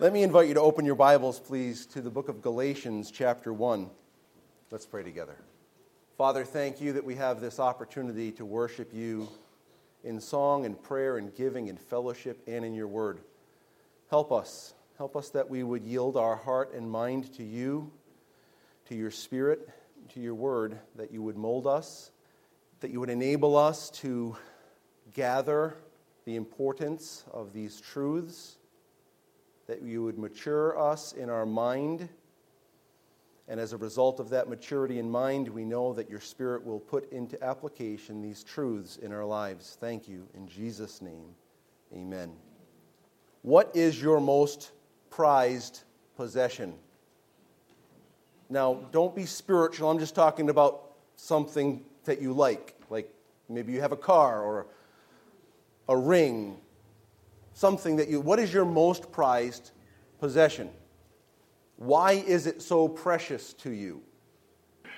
Let me invite you to open your Bibles, please, to the book of Galatians, chapter 1. Let's pray together. Father, thank you that we have this opportunity to worship you in song and prayer and giving and fellowship and in your word. Help us. Help us that we would yield our heart and mind to you, to your spirit, to your word, that you would mold us, that you would enable us to gather the importance of these truths that you would mature us in our mind. And as a result of that maturity in mind, we know that your Spirit will put into application these truths in our lives. Thank you. In Jesus' name, amen. What is your most prized possession? Now, don't be spiritual. I'm just talking about something that you like. Like maybe you have a car or a ring something that you, what is your most prized possession? Why is it so precious to you?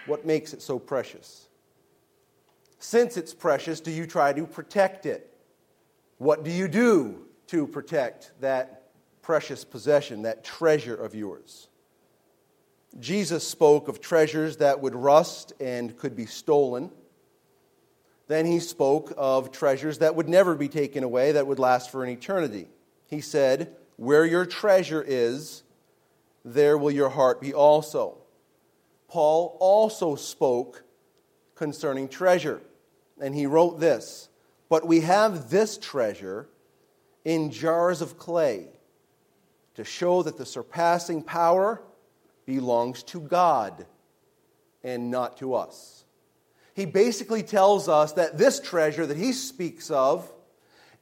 What makes it so precious? Since it's precious, do you try to protect it? What do you do to protect that precious possession, that treasure of yours? Jesus spoke of treasures that would rust and could be stolen. Then he spoke of treasures that would never be taken away, that would last for an eternity. He said, Where your treasure is, there will your heart be also. Paul also spoke concerning treasure, and he wrote this But we have this treasure in jars of clay to show that the surpassing power belongs to God and not to us he basically tells us that this treasure that he speaks of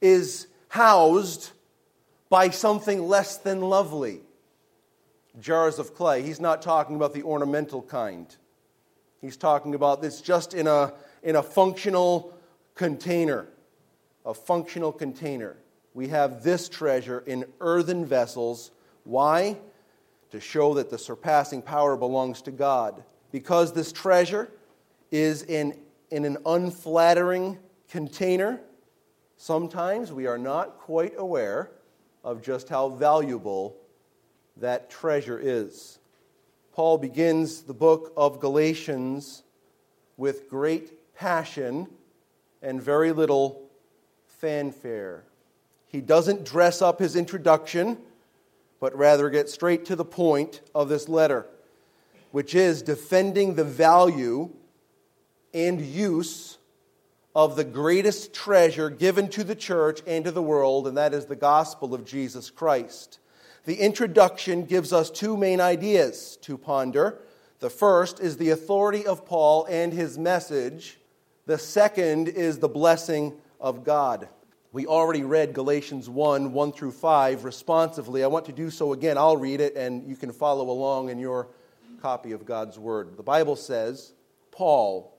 is housed by something less than lovely jars of clay. He's not talking about the ornamental kind. He's talking about this just in a, in a functional container. A functional container. We have this treasure in earthen vessels. Why? To show that the surpassing power belongs to God. Because this treasure is in, in an unflattering container, sometimes we are not quite aware of just how valuable that treasure is. Paul begins the book of Galatians with great passion and very little fanfare. He doesn't dress up his introduction, but rather get straight to the point of this letter, which is defending the value and use of the greatest treasure given to the church and to the world, and that is the gospel of Jesus Christ. The introduction gives us two main ideas to ponder. The first is the authority of Paul and his message. The second is the blessing of God. We already read Galatians 1 1 through 5 responsively. I want to do so again. I'll read it, and you can follow along in your copy of God's Word. The Bible says, Paul,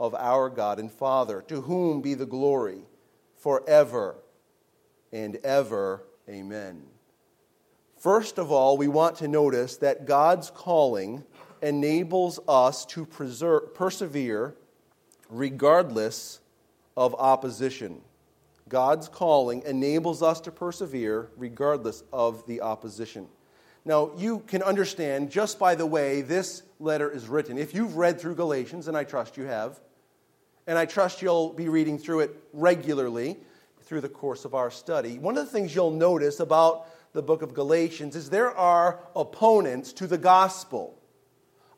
of our God and Father, to whom be the glory forever and ever. Amen. First of all, we want to notice that God's calling enables us to preserve, persevere regardless of opposition. God's calling enables us to persevere regardless of the opposition. Now, you can understand just by the way this letter is written. If you've read through Galatians, and I trust you have, and I trust you'll be reading through it regularly through the course of our study. One of the things you'll notice about the book of Galatians is there are opponents to the gospel,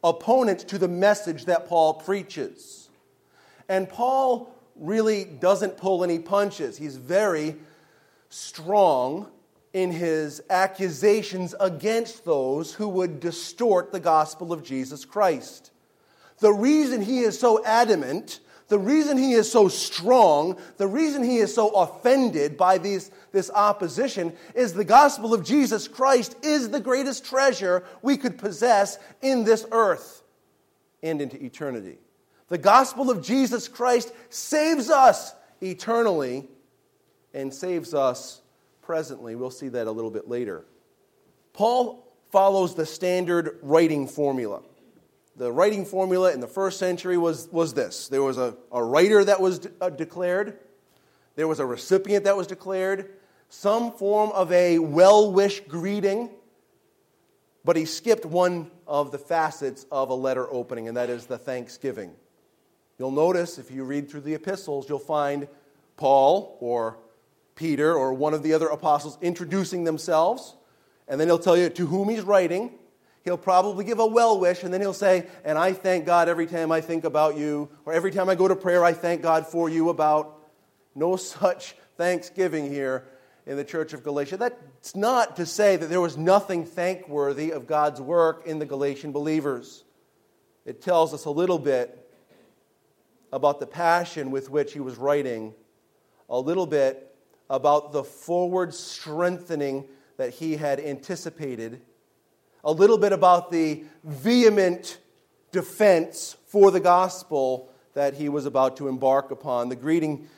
opponents to the message that Paul preaches. And Paul really doesn't pull any punches. He's very strong in his accusations against those who would distort the gospel of Jesus Christ. The reason he is so adamant the reason he is so strong, the reason he is so offended by these, this opposition, is the gospel of Jesus Christ is the greatest treasure we could possess in this earth and into eternity. The gospel of Jesus Christ saves us eternally and saves us presently. We'll see that a little bit later. Paul follows the standard writing formula the writing formula in the first century was, was this. There was a, a writer that was de- uh, declared, there was a recipient that was declared, some form of a well wish greeting, but he skipped one of the facets of a letter opening, and that is the thanksgiving. You'll notice if you read through the epistles, you'll find Paul or Peter or one of the other apostles introducing themselves, and then he'll tell you to whom he's writing he'll probably give a well wish, and then he'll say, And I thank God every time I think about you, or every time I go to prayer, I thank God for you about. No such thanksgiving here in the church of Galatia. That's not to say that there was nothing thankworthy of God's work in the Galatian believers. It tells us a little bit about the passion with which he was writing, a little bit about the forward strengthening that he had anticipated a little bit about the vehement defense for the gospel that he was about to embark upon. The greeting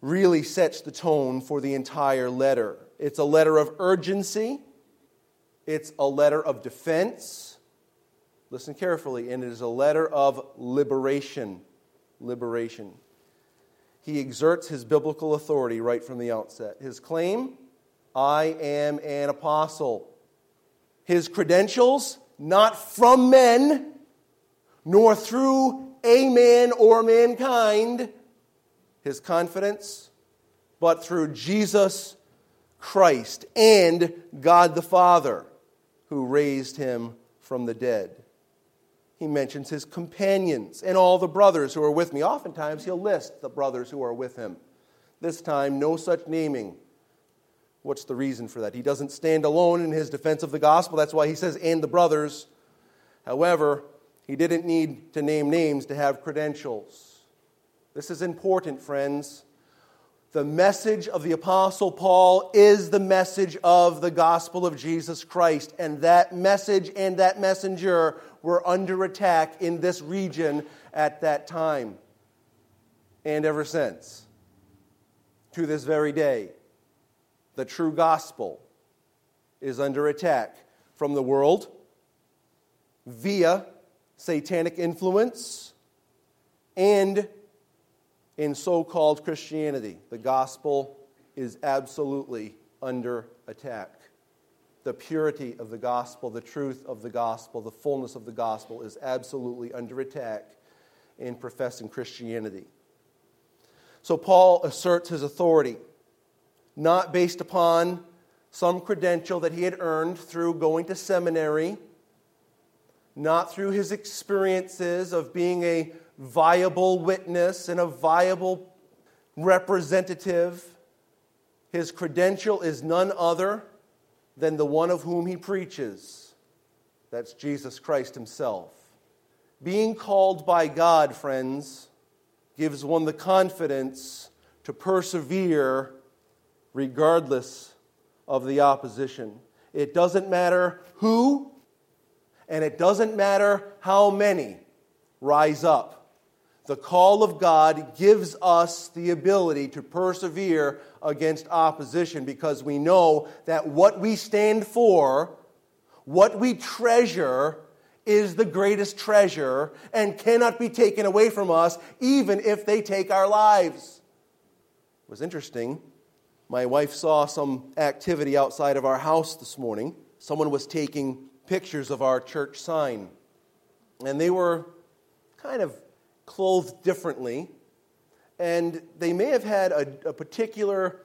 really sets the tone for the entire letter. It's a letter of urgency, it's a letter of defense. Listen carefully, and it is a letter of liberation. Liberation. He exerts his biblical authority right from the outset. His claim I am an apostle his credentials, not from men, nor through a man or mankind, his confidence, but through Jesus Christ and God the Father, who raised him from the dead. He mentions his companions and all the brothers who are with me. Oftentimes, he'll list the brothers who are with him. This time, no such naming. What's the reason for that? He doesn't stand alone in his defense of the gospel. That's why he says, and the brothers. However, he didn't need to name names to have credentials. This is important, friends. The message of the Apostle Paul is the message of the gospel of Jesus Christ. And that message and that messenger were under attack in this region at that time and ever since to this very day the true gospel is under attack from the world via satanic influence and in so called Christianity. The gospel is absolutely under attack. The purity of the gospel, the truth of the gospel, the fullness of the gospel is absolutely under attack in professing Christianity. So Paul asserts his authority not based upon some credential that he had earned through going to seminary, not through his experiences of being a viable witness and a viable representative. His credential is none other than the one of whom he preaches. That's Jesus Christ himself. Being called by God, friends, gives one the confidence to persevere regardless of the opposition. It doesn't matter who, and it doesn't matter how many rise up. The call of God gives us the ability to persevere against opposition because we know that what we stand for, what we treasure, is the greatest treasure and cannot be taken away from us, even if they take our lives. It was interesting my wife saw some activity outside of our house this morning. Someone was taking pictures of our church sign, and they were kind of clothed differently. And they may have had a, a particular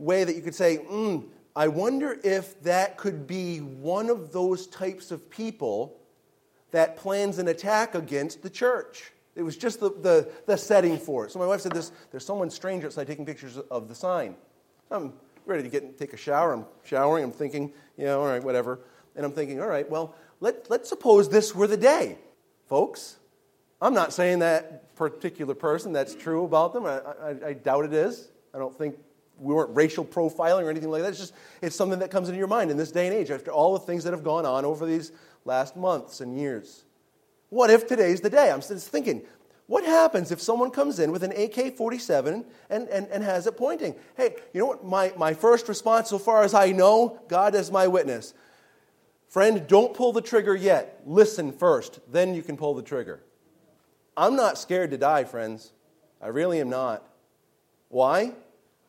way that you could say, mm, I wonder if that could be one of those types of people that plans an attack against the church. It was just the, the, the setting for it. So my wife said, this, There's someone strange outside taking pictures of the sign. I'm ready to get take a shower. I'm showering. I'm thinking, yeah, all right, whatever. And I'm thinking, all right, well, let, let's suppose this were the day, folks. I'm not saying that particular person that's true about them. I, I, I doubt it is. I don't think we weren't racial profiling or anything like that. It's just it's something that comes into your mind in this day and age after all the things that have gone on over these last months and years. What if today's the day? I'm just thinking, what happens if someone comes in with an AK 47 and, and, and has it pointing? Hey, you know what? My, my first response, so far as I know, God is my witness. Friend, don't pull the trigger yet. Listen first, then you can pull the trigger. I'm not scared to die, friends. I really am not. Why?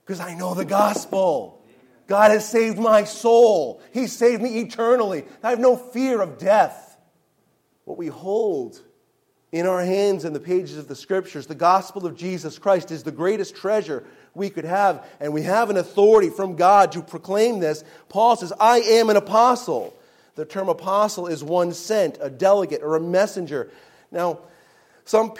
Because I know the gospel. God has saved my soul. He saved me eternally. I have no fear of death. What we hold in our hands in the pages of the scriptures, the gospel of Jesus Christ, is the greatest treasure we could have. And we have an authority from God to proclaim this. Paul says, I am an apostle. The term apostle is one sent, a delegate, or a messenger. Now, some,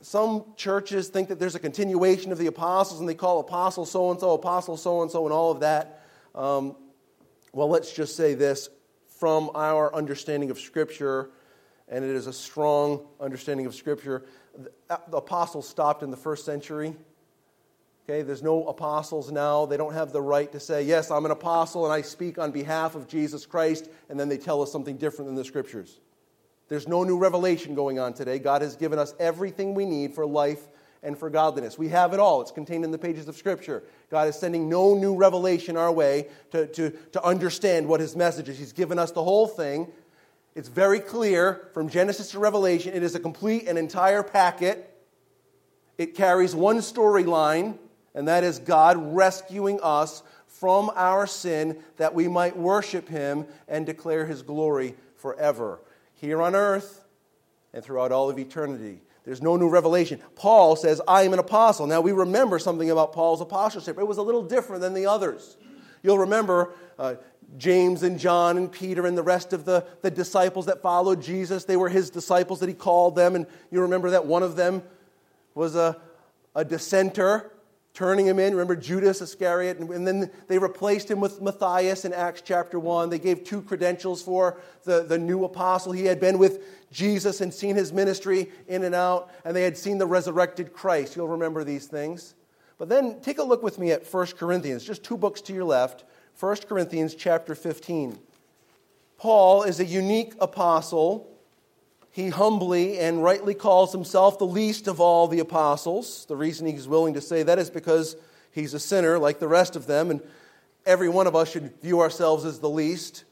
some churches think that there's a continuation of the apostles and they call apostle so and so, apostle so and so, and all of that. Um, well, let's just say this from our understanding of Scripture, and it is a strong understanding of Scripture. The, uh, apostles stopped in the first century. Okay, there's no apostles now. They don't have the right to say, Yes, I'm an apostle and I speak on behalf of Jesus Christ, and then they tell us something different than the Scriptures. There's no new revelation going on today. God has given us everything we need for life and for godliness. We have it all. It's contained in the pages of Scripture. God is sending no new revelation our way to, to, to understand what His message is. He's given us the whole thing. It's very clear from Genesis to Revelation. It is a complete and entire packet. It carries one storyline, and that is God rescuing us from our sin that we might worship Him and declare His glory forever here on earth and throughout all of eternity. There's no new revelation. Paul says, I am an apostle. Now, we remember something about Paul's apostleship. It was a little different than the others. You'll remember uh, James and John and Peter and the rest of the, the disciples that followed Jesus. They were his disciples that he called them. And you remember that one of them was a, a dissenter turning him in. Remember Judas Iscariot? And then they replaced him with Matthias in Acts chapter 1. They gave two credentials for the, the new apostle. He had been with Jesus and seen his ministry in and out, and they had seen the resurrected Christ. You'll remember these things. But then take a look with me at 1 Corinthians, just two books to your left. 1 Corinthians chapter 15. Paul is a unique apostle he humbly and rightly calls himself the least of all the apostles. The reason he's willing to say that is because he's a sinner like the rest of them, and every one of us should view ourselves as the least.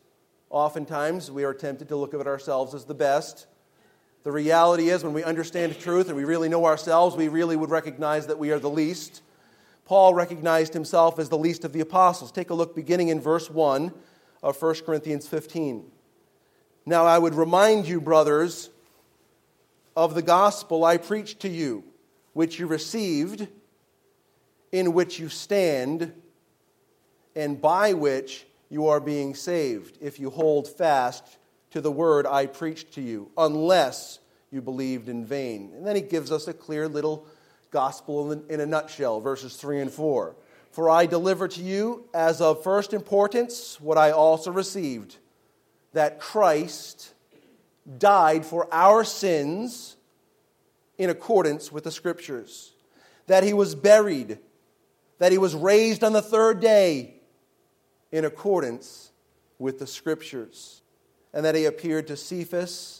Oftentimes, we are tempted to look at ourselves as the best. The reality is, when we understand truth and we really know ourselves, we really would recognize that we are the least. Paul recognized himself as the least of the apostles. Take a look beginning in verse 1 of 1 Corinthians 15. Now, I would remind you, brothers, of the gospel I preached to you, which you received, in which you stand, and by which you are being saved, if you hold fast to the word I preached to you, unless you believed in vain. And then he gives us a clear little gospel in a nutshell, verses 3 and 4. For I deliver to you as of first importance what I also received that Christ died for our sins in accordance with the Scriptures, that he was buried, that he was raised on the third day in accordance with the Scriptures, and that he appeared to Cephas,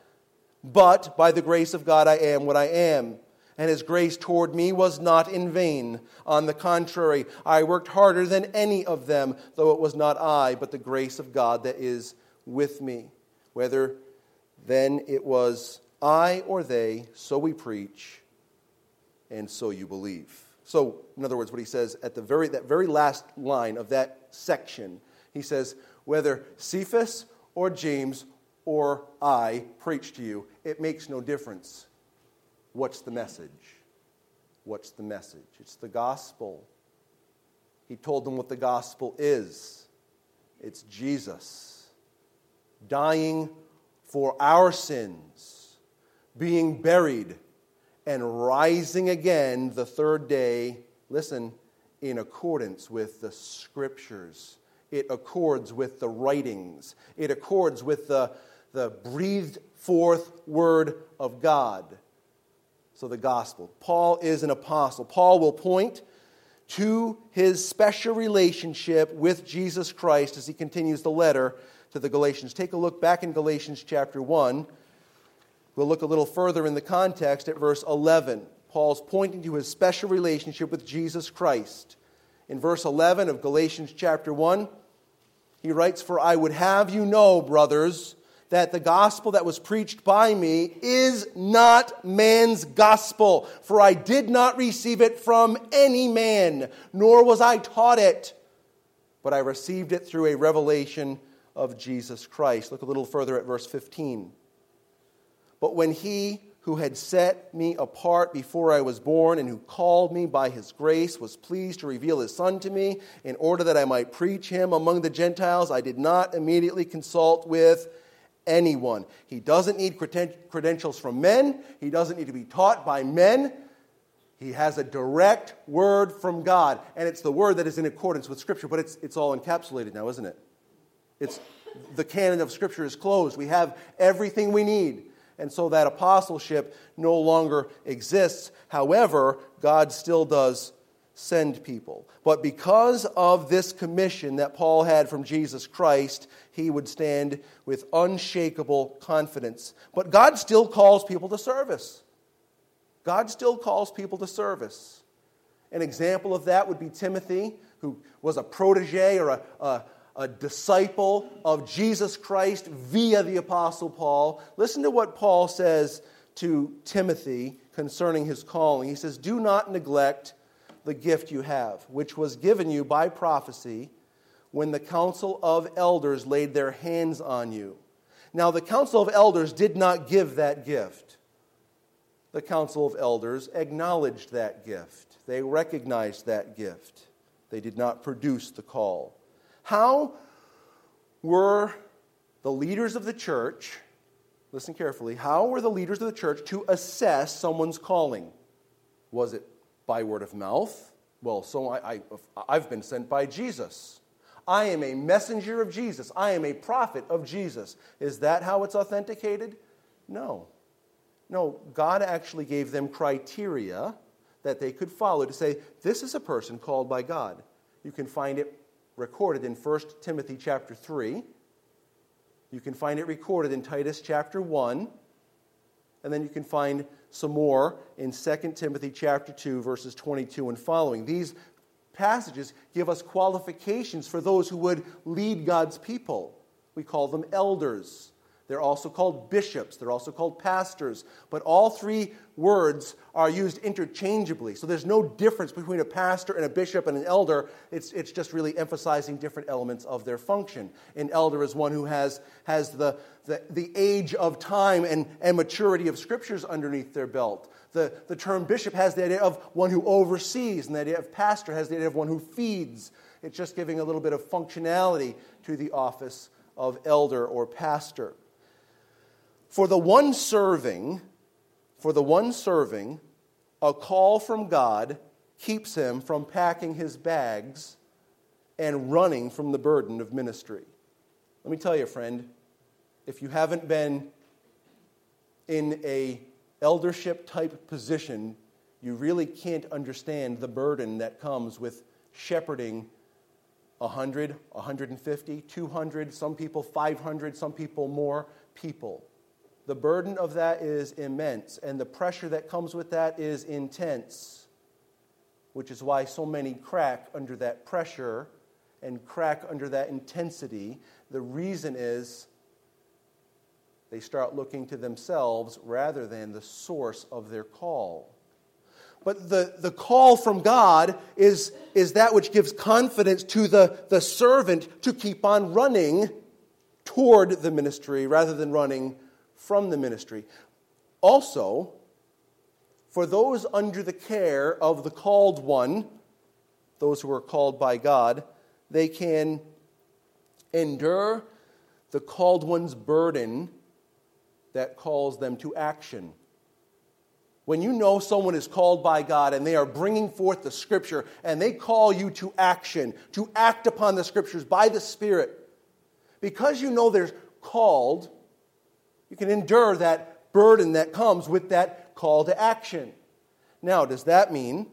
But by the grace of God, I am what I am and his grace toward me was not in vain. On the contrary, I worked harder than any of them, though it was not I, but the grace of God that is with me. Whether then it was I or they, so we preach, and so you believe. So, in other words, what he says at the very, that very last line of that section, he says, whether Cephas or James or I preach to you, it makes no difference What's the message? What's the message? It's the gospel. He told them what the gospel is it's Jesus dying for our sins, being buried, and rising again the third day. Listen, in accordance with the scriptures. It accords with the writings. It accords with the, the breathed forth word of God. So, the gospel. Paul is an apostle. Paul will point to his special relationship with Jesus Christ as he continues the letter to the Galatians. Take a look back in Galatians chapter 1. We'll look a little further in the context at verse 11. Paul's pointing to his special relationship with Jesus Christ. In verse 11 of Galatians chapter 1, he writes, For I would have you know, brothers, that the gospel that was preached by me is not man's gospel, for I did not receive it from any man, nor was I taught it, but I received it through a revelation of Jesus Christ. Look a little further at verse 15. But when he who had set me apart before I was born and who called me by his grace was pleased to reveal his son to me in order that I might preach him among the Gentiles, I did not immediately consult with anyone. He doesn't need credentials from men, he doesn't need to be taught by men. He has a direct word from God, and it's the word that is in accordance with Scripture, but it's, it's all encapsulated now, isn't it? It's, the canon of Scripture is closed. We have everything we need. And so that apostleship no longer exists. However, God still does send people. But because of this commission that Paul had from Jesus Christ, he would stand with unshakable confidence. But God still calls people to service. God still calls people to service. An example of that would be Timothy, who was a protege or a, a, a disciple of Jesus Christ via the Apostle Paul. Listen to what Paul says to Timothy concerning his calling. He says, Do not neglect the gift you have, which was given you by prophecy when the council of elders laid their hands on you. Now, the council of elders did not give that gift. The council of elders acknowledged that gift, they recognized that gift. They did not produce the call. How were the leaders of the church, listen carefully, how were the leaders of the church to assess someone's calling? Was it by word of mouth? Well, so I, I, I've been sent by Jesus. I am a messenger of Jesus. I am a prophet of Jesus. Is that how it's authenticated? No. No, God actually gave them criteria that they could follow to say, this is a person called by God. You can find it recorded in 1 Timothy chapter 3. You can find it recorded in Titus chapter 1. And then you can find some more in 2 Timothy chapter 2 verses 22 and following. These passages give us qualifications for those who would lead God's people. We call them elders. They're also called bishops. They're also called pastors. But all three words are used interchangeably. So there's no difference between a pastor and a bishop and an elder. It's, it's just really emphasizing different elements of their function. An elder is one who has, has the, the, the age of time and, and maturity of scriptures underneath their belt. The, the term bishop has the idea of one who oversees, and the idea of pastor has the idea of one who feeds. It's just giving a little bit of functionality to the office of elder or pastor. For the one serving, for the one serving, a call from God keeps him from packing his bags and running from the burden of ministry. Let me tell you, friend, if you haven't been in a eldership type position, you really can't understand the burden that comes with shepherding 100, 150, 200, some people 500, some people more people. The burden of that is immense, and the pressure that comes with that is intense, which is why so many crack under that pressure and crack under that intensity. The reason is they start looking to themselves rather than the source of their call. But the, the call from God is, is that which gives confidence to the, the servant to keep on running toward the ministry rather than running from the ministry. Also, For those under the care of the called one, those who are called by God, they can endure the called one's burden that calls them to action. When you know someone is called by God and they are bringing forth the scripture and they call you to action, to act upon the scriptures by the Spirit, because you know they're called, you can endure that burden that comes with that call to action. Now, does that mean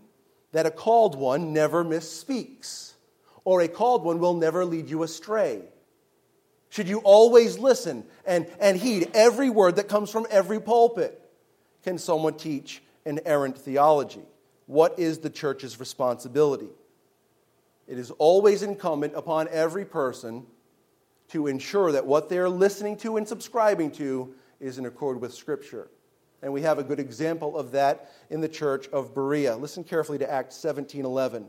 that a called one never misspeaks? Or a called one will never lead you astray? Should you always listen and, and heed every word that comes from every pulpit? Can someone teach an errant theology? What is the church's responsibility? It is always incumbent upon every person to ensure that what they're listening to and subscribing to is in accord with Scripture. And we have a good example of that in the church of Berea. Listen carefully to Acts 17:11.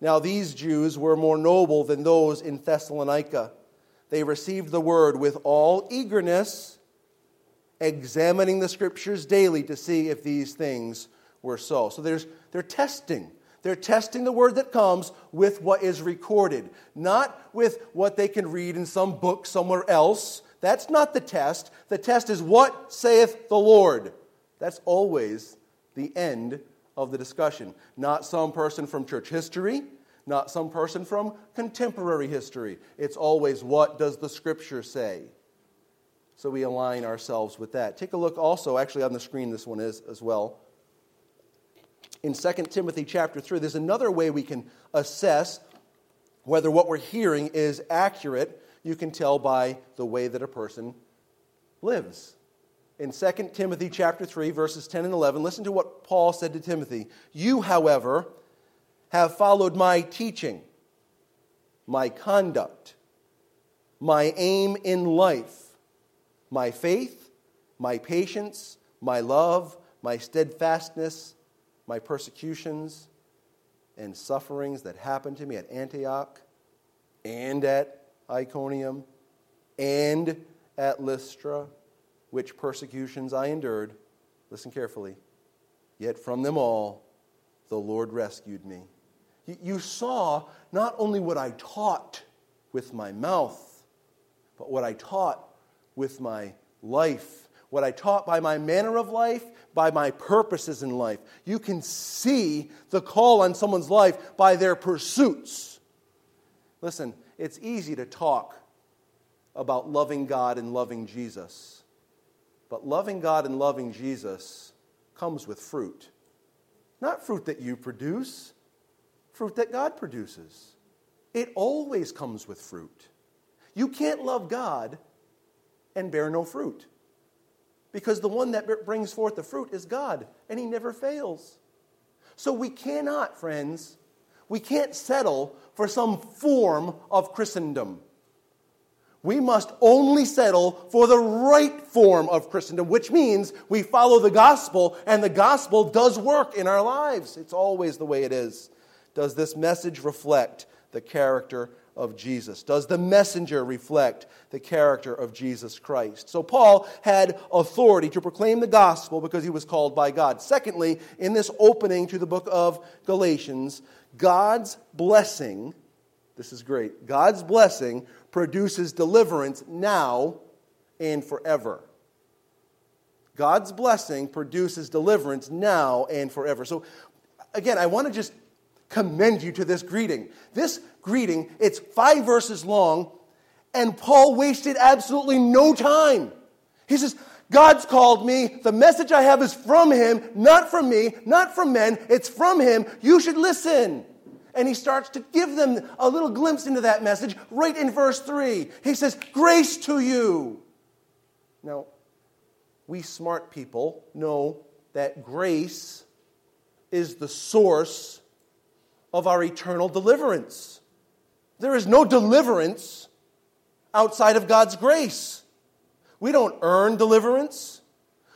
Now these Jews were more noble than those in Thessalonica. They received the word with all eagerness, examining the scriptures daily to see if these things were so. So there's, they're testing. They're testing the word that comes with what is recorded, not with what they can read in some book somewhere else. That's not the test. The test is what saith the Lord. That's always the end of the discussion. Not some person from church history, not some person from contemporary history. It's always what does the scripture say? So we align ourselves with that. Take a look also, actually on the screen, this one is as well in 2 Timothy chapter 3, there's another way we can assess whether what we're hearing is accurate. You can tell by the way that a person lives. In 2 Timothy chapter 3 verses 10 and 11, listen to what Paul said to Timothy. You, however, have followed my teaching, my conduct, my aim in life, my faith, my patience, my love, my steadfastness, my persecutions and sufferings that happened to me at Antioch and at Iconium and at Lystra, which persecutions I endured. Listen carefully. Yet from them all, the Lord rescued me. You saw not only what I taught with my mouth, but what I taught with my life what I taught by my manner of life, by my purposes in life. You can see the call on someone's life by their pursuits. Listen, it's easy to talk about loving God and loving Jesus, but loving God and loving Jesus comes with fruit. Not fruit that you produce, fruit that God produces. It always comes with fruit. You can't love God and bear no fruit because the one that brings forth the fruit is God, and He never fails. So we cannot, friends, we can't settle for some form of Christendom. We must only settle for the right form of Christendom, which means we follow the gospel, and the gospel does work in our lives. It's always the way it is. Does this message reflect the character of Jesus? Does the messenger reflect the character of Jesus Christ? So, Paul had authority to proclaim the gospel because he was called by God. Secondly, in this opening to the book of Galatians, God's blessing, this is great, God's blessing produces deliverance now and forever. God's blessing produces deliverance now and forever. So, again, I want to just commend you to this greeting. This greeting. It's five verses long, and Paul wasted absolutely no time. He says, God's called me. The message I have is from Him, not from me, not from men. It's from Him. You should listen. And he starts to give them a little glimpse into that message right in verse 3. He says, Grace to you. Now, we smart people know that grace is the source of our eternal deliverance. There is no deliverance outside of God's grace. We don't earn deliverance.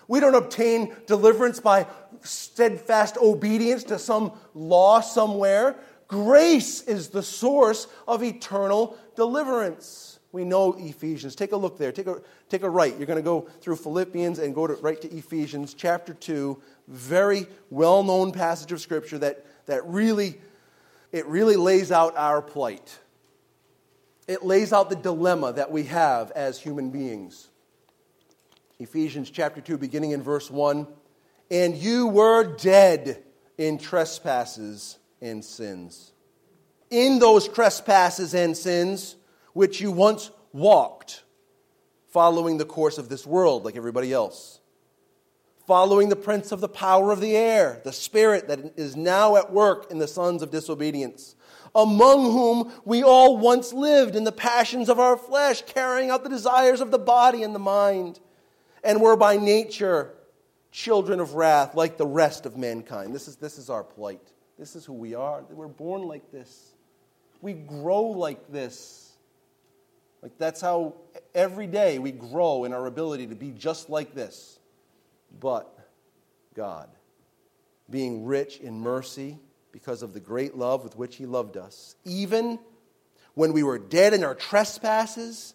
We don't obtain deliverance by steadfast obedience to some law somewhere. Grace is the source of eternal deliverance. We know Ephesians. Take a look there. Take a, take a right. You're going to go through Philippians and go to, right to Ephesians chapter 2. Very well known passage of Scripture that, that really, it really lays out our plight. It lays out the dilemma that we have as human beings. Ephesians chapter 2, beginning in verse 1. And you were dead in trespasses and sins. In those trespasses and sins, which you once walked, following the course of this world like everybody else, following the prince of the power of the air, the spirit that is now at work in the sons of disobedience, among whom we all once lived in the passions of our flesh, carrying out the desires of the body and the mind, and were by nature children of wrath like the rest of mankind. This is, this is our plight. This is who we are. We're born like this. We grow like this. Like that's how every day we grow in our ability to be just like this. But God, being rich in mercy because of the great love with which He loved us, even when we were dead in our trespasses,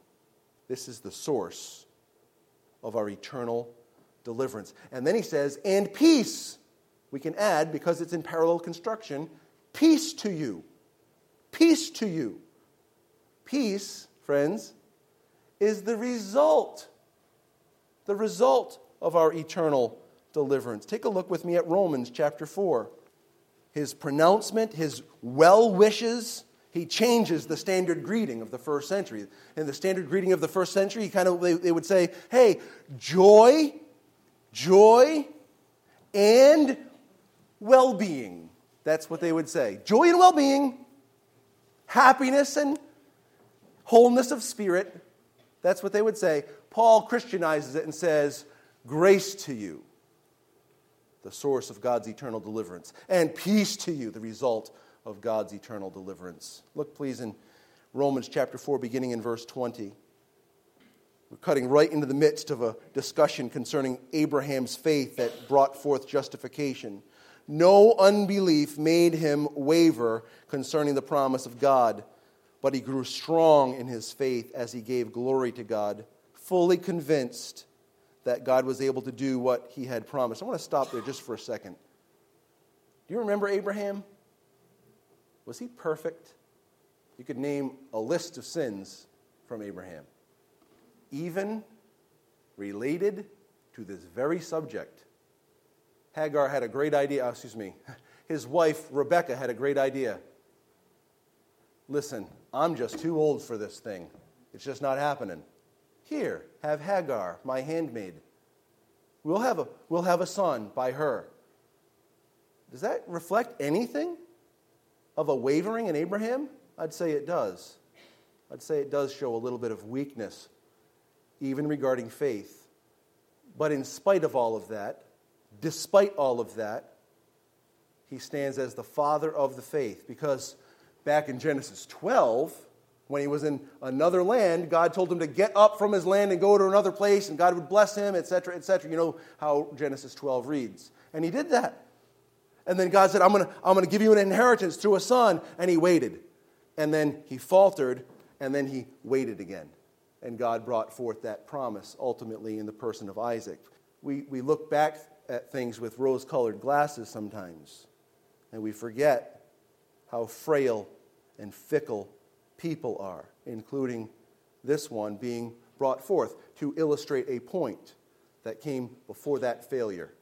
This is the source of our eternal deliverance. And then he says, and peace. We can add, because it's in parallel construction, peace to you. Peace to you. Peace, friends, is the result, the result of our eternal deliverance. Take a look with me at Romans chapter 4. His pronouncement, his well wishes, he changes the standard greeting of the first century. In the standard greeting of the first century, he kind of they, they would say, "Hey, joy, joy, and well-being." That's what they would say. Joy and well-being, happiness and wholeness of spirit. That's what they would say. Paul Christianizes it and says, "Grace to you." The source of God's eternal deliverance, and peace to you, the result of God's eternal deliverance. Look, please, in Romans chapter 4, beginning in verse 20. We're cutting right into the midst of a discussion concerning Abraham's faith that brought forth justification. No unbelief made him waver concerning the promise of God, but he grew strong in his faith as he gave glory to God, fully convinced that God was able to do what he had promised. I want to stop there just for a second. Do you remember Abraham? Was he perfect? You could name a list of sins from Abraham, even related to this very subject. Hagar had a great idea, oh, excuse me, his wife Rebecca had a great idea. Listen, I'm just too old for this thing. It's just not happening. Here, have Hagar, my handmaid. We'll have a, we'll have a son by her. Does that reflect anything of a wavering in Abraham? I'd say it does. I'd say it does show a little bit of weakness, even regarding faith. But in spite of all of that, despite all of that, he stands as the father of the faith because back in Genesis 12, when he was in another land, God told him to get up from his land and go to another place, and God would bless him, etc., etc. You know how Genesis 12 reads. And he did that. And then God said, I'm going to I'm going to give you an inheritance through a son. And he waited. And then he faltered, and then he waited again. And God brought forth that promise ultimately in the person of Isaac. We, we look back at things with rose colored glasses sometimes, and we forget how frail and fickle people are, including this one being brought forth to illustrate a point that came before that failure.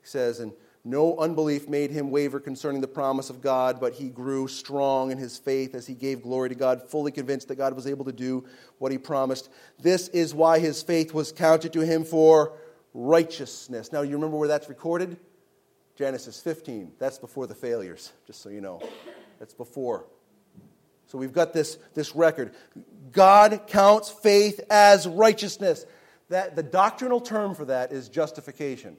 He says in no unbelief made him waver concerning the promise of God, but he grew strong in his faith as he gave glory to God, fully convinced that God was able to do what he promised. This is why his faith was counted to him for righteousness. Now, you remember where that's recorded? Genesis 15. That's before the failures, just so you know. That's before. So we've got this, this record. God counts faith as righteousness. That, the doctrinal term for that is justification.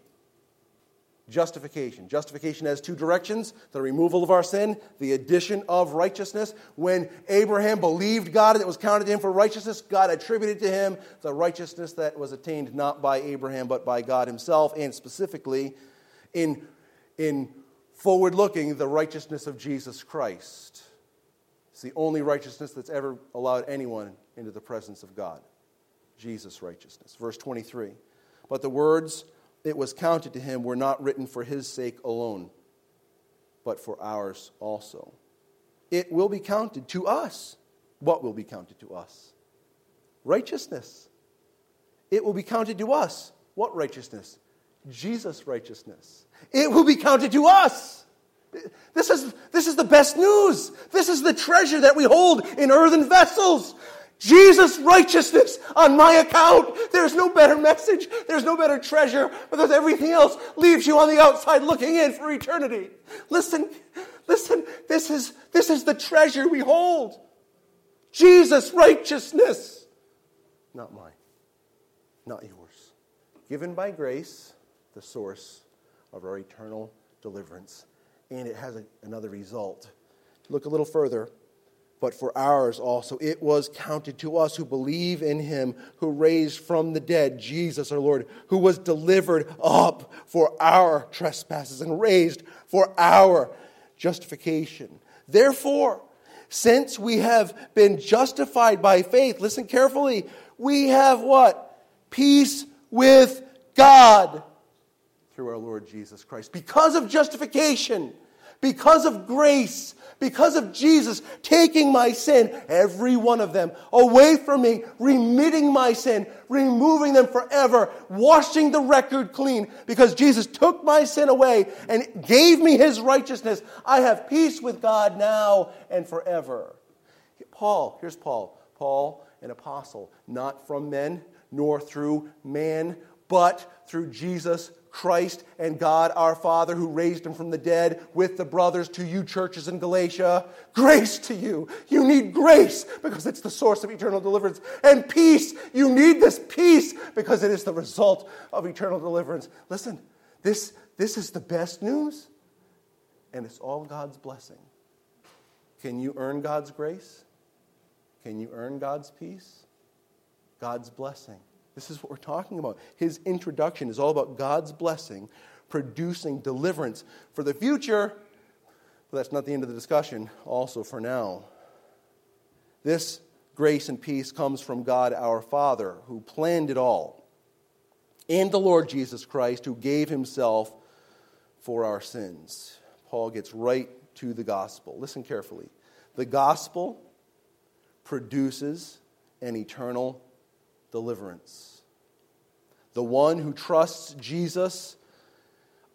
Justification. Justification has two directions the removal of our sin, the addition of righteousness. When Abraham believed God and it was counted to him for righteousness, God attributed to him the righteousness that was attained not by Abraham but by God himself, and specifically in, in forward looking, the righteousness of Jesus Christ. It's the only righteousness that's ever allowed anyone into the presence of God. Jesus' righteousness. Verse 23. But the words it was counted to him were not written for his sake alone, but for ours also. It will be counted to us. What will be counted to us? Righteousness. It will be counted to us. What righteousness? Jesus' righteousness. It will be counted to us. This is, this is the best news. This is the treasure that we hold in earthen vessels. Jesus' righteousness on my account. There's no better message. There's no better treasure because everything else leaves you on the outside looking in for eternity. Listen, listen, this is, this is the treasure we hold. Jesus' righteousness. Not mine, not yours. Given by grace, the source of our eternal deliverance. And it has a, another result. Look a little further. But for ours also, it was counted to us who believe in him who raised from the dead Jesus our Lord, who was delivered up for our trespasses and raised for our justification. Therefore, since we have been justified by faith, listen carefully, we have what? Peace with God through our Lord Jesus Christ. Because of justification, because of grace, because of Jesus taking my sin, every one of them, away from me, remitting my sin, removing them forever, washing the record clean, because Jesus took my sin away and gave me his righteousness. I have peace with God now and forever. Paul, here's Paul. Paul, an apostle, not from men, nor through man, but through Jesus Christ and God our Father who raised him from the dead with the brothers to you churches in Galatia. Grace to you. You need grace because it's the source of eternal deliverance. And peace. You need this peace because it is the result of eternal deliverance. Listen, this, this is the best news, and it's all God's blessing. Can you earn God's grace? Can you earn God's peace? God's blessing. This is what we're talking about. His introduction is all about God's blessing, producing deliverance for the future. But that's not the end of the discussion, also for now. This grace and peace comes from God our Father, who planned it all, and the Lord Jesus Christ, who gave himself for our sins. Paul gets right to the gospel. Listen carefully. The gospel produces an eternal deliverance. The one who trusts Jesus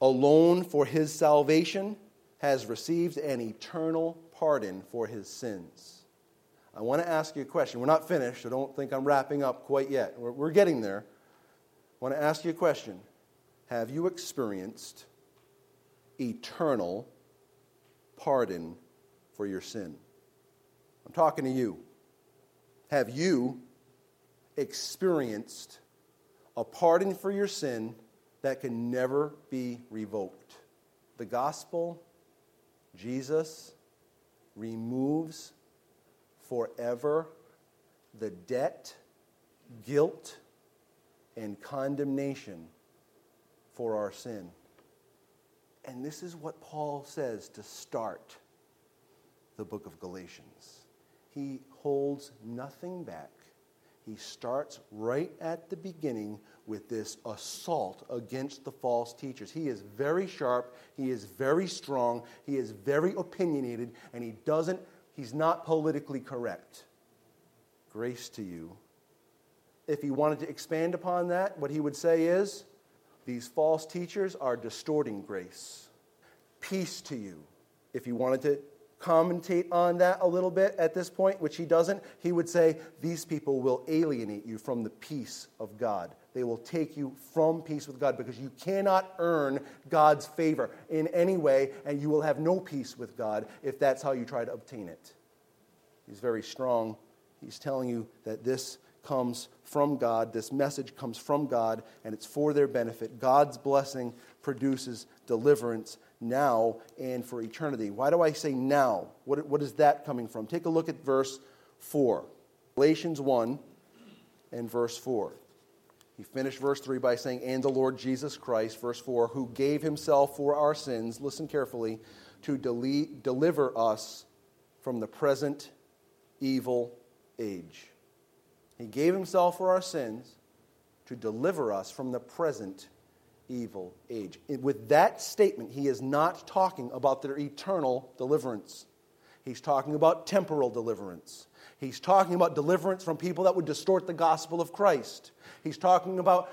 alone for his salvation has received an eternal pardon for his sins. I want to ask you a question. We're not finished, so don't think I'm wrapping up quite yet. We're, we're getting there. I want to ask you a question. Have you experienced eternal pardon for your sin? I'm talking to you. Have you experienced a pardon for your sin that can never be revoked. The gospel, Jesus, removes forever the debt, guilt, and condemnation for our sin. And this is what Paul says to start the book of Galatians. He holds nothing back he starts right at the beginning with this assault against the false teachers. He is very sharp, he is very strong, he is very opinionated, and he doesn't, he's not politically correct. Grace to you. If he wanted to expand upon that, what he would say is these false teachers are distorting grace. Peace to you. If he wanted to commentate on that a little bit at this point, which he doesn't, he would say, These people will alienate you from the peace of God. They will take you from peace with God because you cannot earn God's favor in any way, and you will have no peace with God if that's how you try to obtain it. He's very strong. He's telling you that this comes from God, this message comes from God, and it's for their benefit. God's blessing produces deliverance now and for eternity. Why do I say now? What, what is that coming from? Take a look at verse 4. Galatians 1 and verse 4. He finished verse 3 by saying, And the Lord Jesus Christ, verse 4, who gave himself for our sins, listen carefully, to deliver us from the present evil age. He gave himself for our sins to deliver us from the present evil age. With that statement, he is not talking about their eternal deliverance. He's talking about temporal deliverance. He's talking about deliverance from people that would distort the gospel of Christ. He's talking about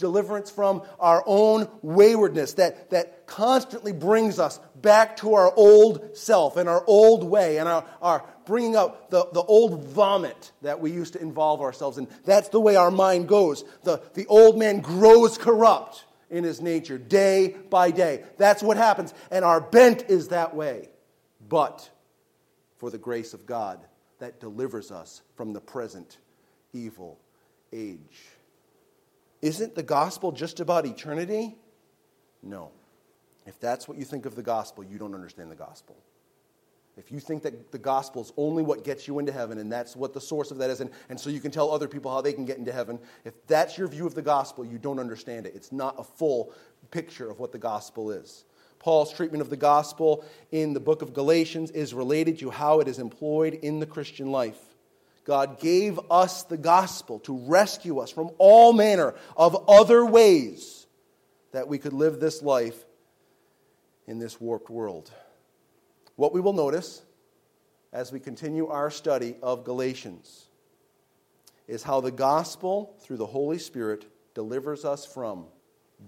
deliverance from our own waywardness that, that constantly brings us back to our old self and our old way and our, our bringing out the, the old vomit that we used to involve ourselves in. That's the way our mind goes. The, the old man grows corrupt in his nature day by day. That's what happens. And our bent is that way. But for the grace of God that delivers us from the present evil age. Isn't the gospel just about eternity? No. If that's what you think of the gospel, you don't understand the gospel. If you think that the gospel is only what gets you into heaven and that's what the source of that is, and, and so you can tell other people how they can get into heaven, if that's your view of the gospel, you don't understand it. It's not a full picture of what the gospel is. Paul's treatment of the gospel in the book of Galatians is related to how it is employed in the Christian life. God gave us the gospel to rescue us from all manner of other ways that we could live this life in this warped world. What we will notice as we continue our study of Galatians is how the gospel, through the Holy Spirit, delivers us from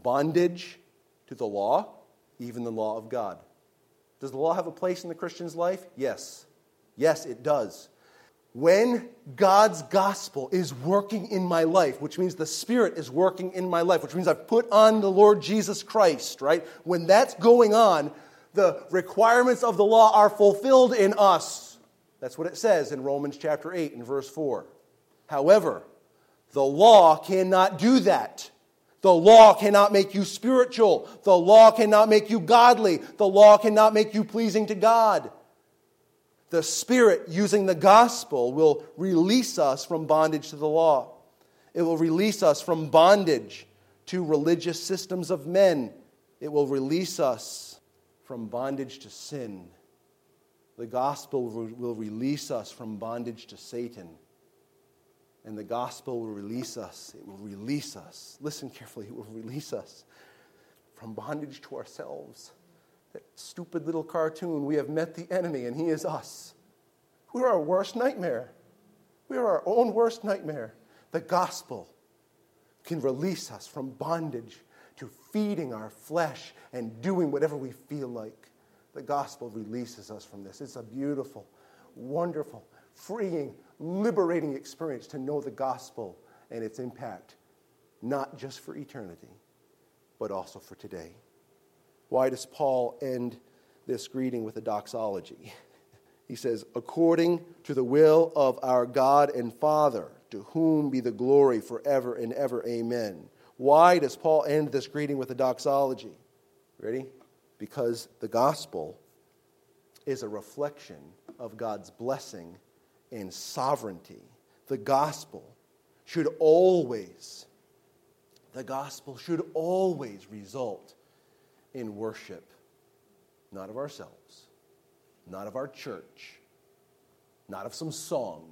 bondage to the law, even the law of God. Does the law have a place in the Christian's life? Yes. Yes, it does when God's gospel is working in my life, which means the Spirit is working in my life, which means I've put on the Lord Jesus Christ, right? When that's going on, the requirements of the law are fulfilled in us. That's what it says in Romans chapter 8 and verse 4. However, the law cannot do that. The law cannot make you spiritual. The law cannot make you godly. The law cannot make you pleasing to God the Spirit, using the gospel, will release us from bondage to the law. It will release us from bondage to religious systems of men. It will release us from bondage to sin. The gospel will release us from bondage to Satan. And the gospel will release us. It will release us. Listen carefully, it will release us from bondage to ourselves that stupid little cartoon, we have met the enemy and he is us. We're our worst nightmare. We are our own worst nightmare. The gospel can release us from bondage to feeding our flesh and doing whatever we feel like. The gospel releases us from this. It's a beautiful, wonderful, freeing, liberating experience to know the gospel and its impact, not just for eternity, but also for today. Why does Paul end this greeting with a doxology? He says, according to the will of our God and Father, to whom be the glory forever and ever. Amen. Why does Paul end this greeting with a doxology? Ready? Because the gospel is a reflection of God's blessing and sovereignty. The gospel should always, the gospel should always result in worship, not of ourselves, not of our church, not of some song.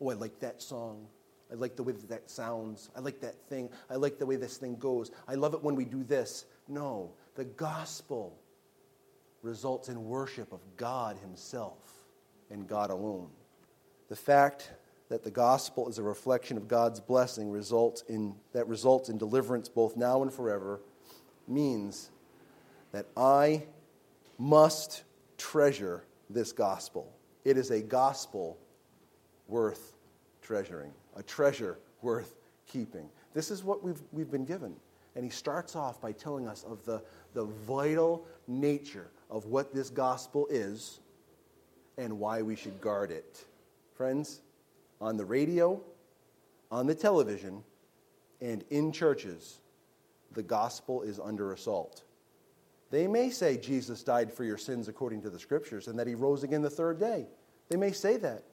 Oh, I like that song. I like the way that, that sounds. I like that thing. I like the way this thing goes. I love it when we do this. No, the gospel results in worship of God Himself and God alone. The fact that the gospel is a reflection of God's blessing results in, that results in deliverance both now and forever means that I must treasure this gospel. It is a gospel worth treasuring, a treasure worth keeping. This is what we've, we've been given. And he starts off by telling us of the, the vital nature of what this gospel is and why we should guard it. Friends, on the radio, on the television, and in churches, the gospel is under assault. They may say Jesus died for your sins according to the scriptures and that he rose again the third day. They may say that.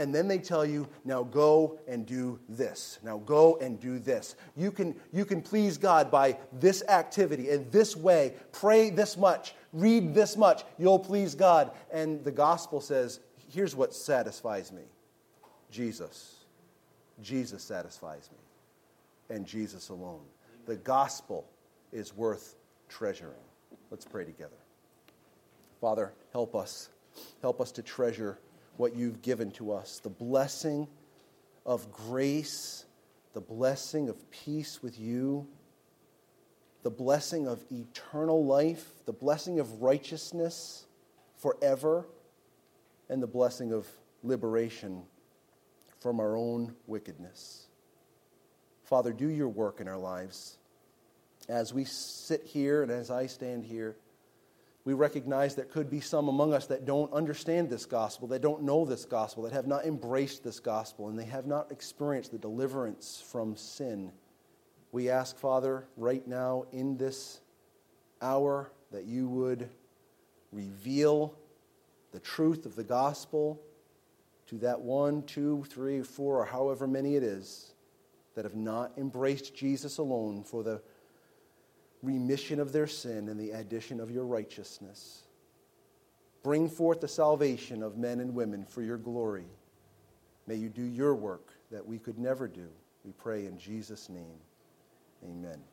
And then they tell you, now go and do this. Now go and do this. You can, you can please God by this activity and this way. Pray this much. Read this much. You'll please God. And the gospel says, here's what satisfies me Jesus. Jesus satisfies me. And Jesus alone. The gospel is worth treasuring. Let's pray together. Father, help us. Help us to treasure what you've given to us the blessing of grace, the blessing of peace with you, the blessing of eternal life, the blessing of righteousness forever, and the blessing of liberation from our own wickedness. Father, do your work in our lives. As we sit here and as I stand here, we recognize there could be some among us that don't understand this gospel, that don't know this gospel, that have not embraced this gospel, and they have not experienced the deliverance from sin. We ask, Father, right now in this hour, that you would reveal the truth of the gospel to that one, two, three, four, or however many it is that have not embraced Jesus alone for the remission of their sin and the addition of your righteousness. Bring forth the salvation of men and women for your glory. May you do your work that we could never do. We pray in Jesus' name. Amen.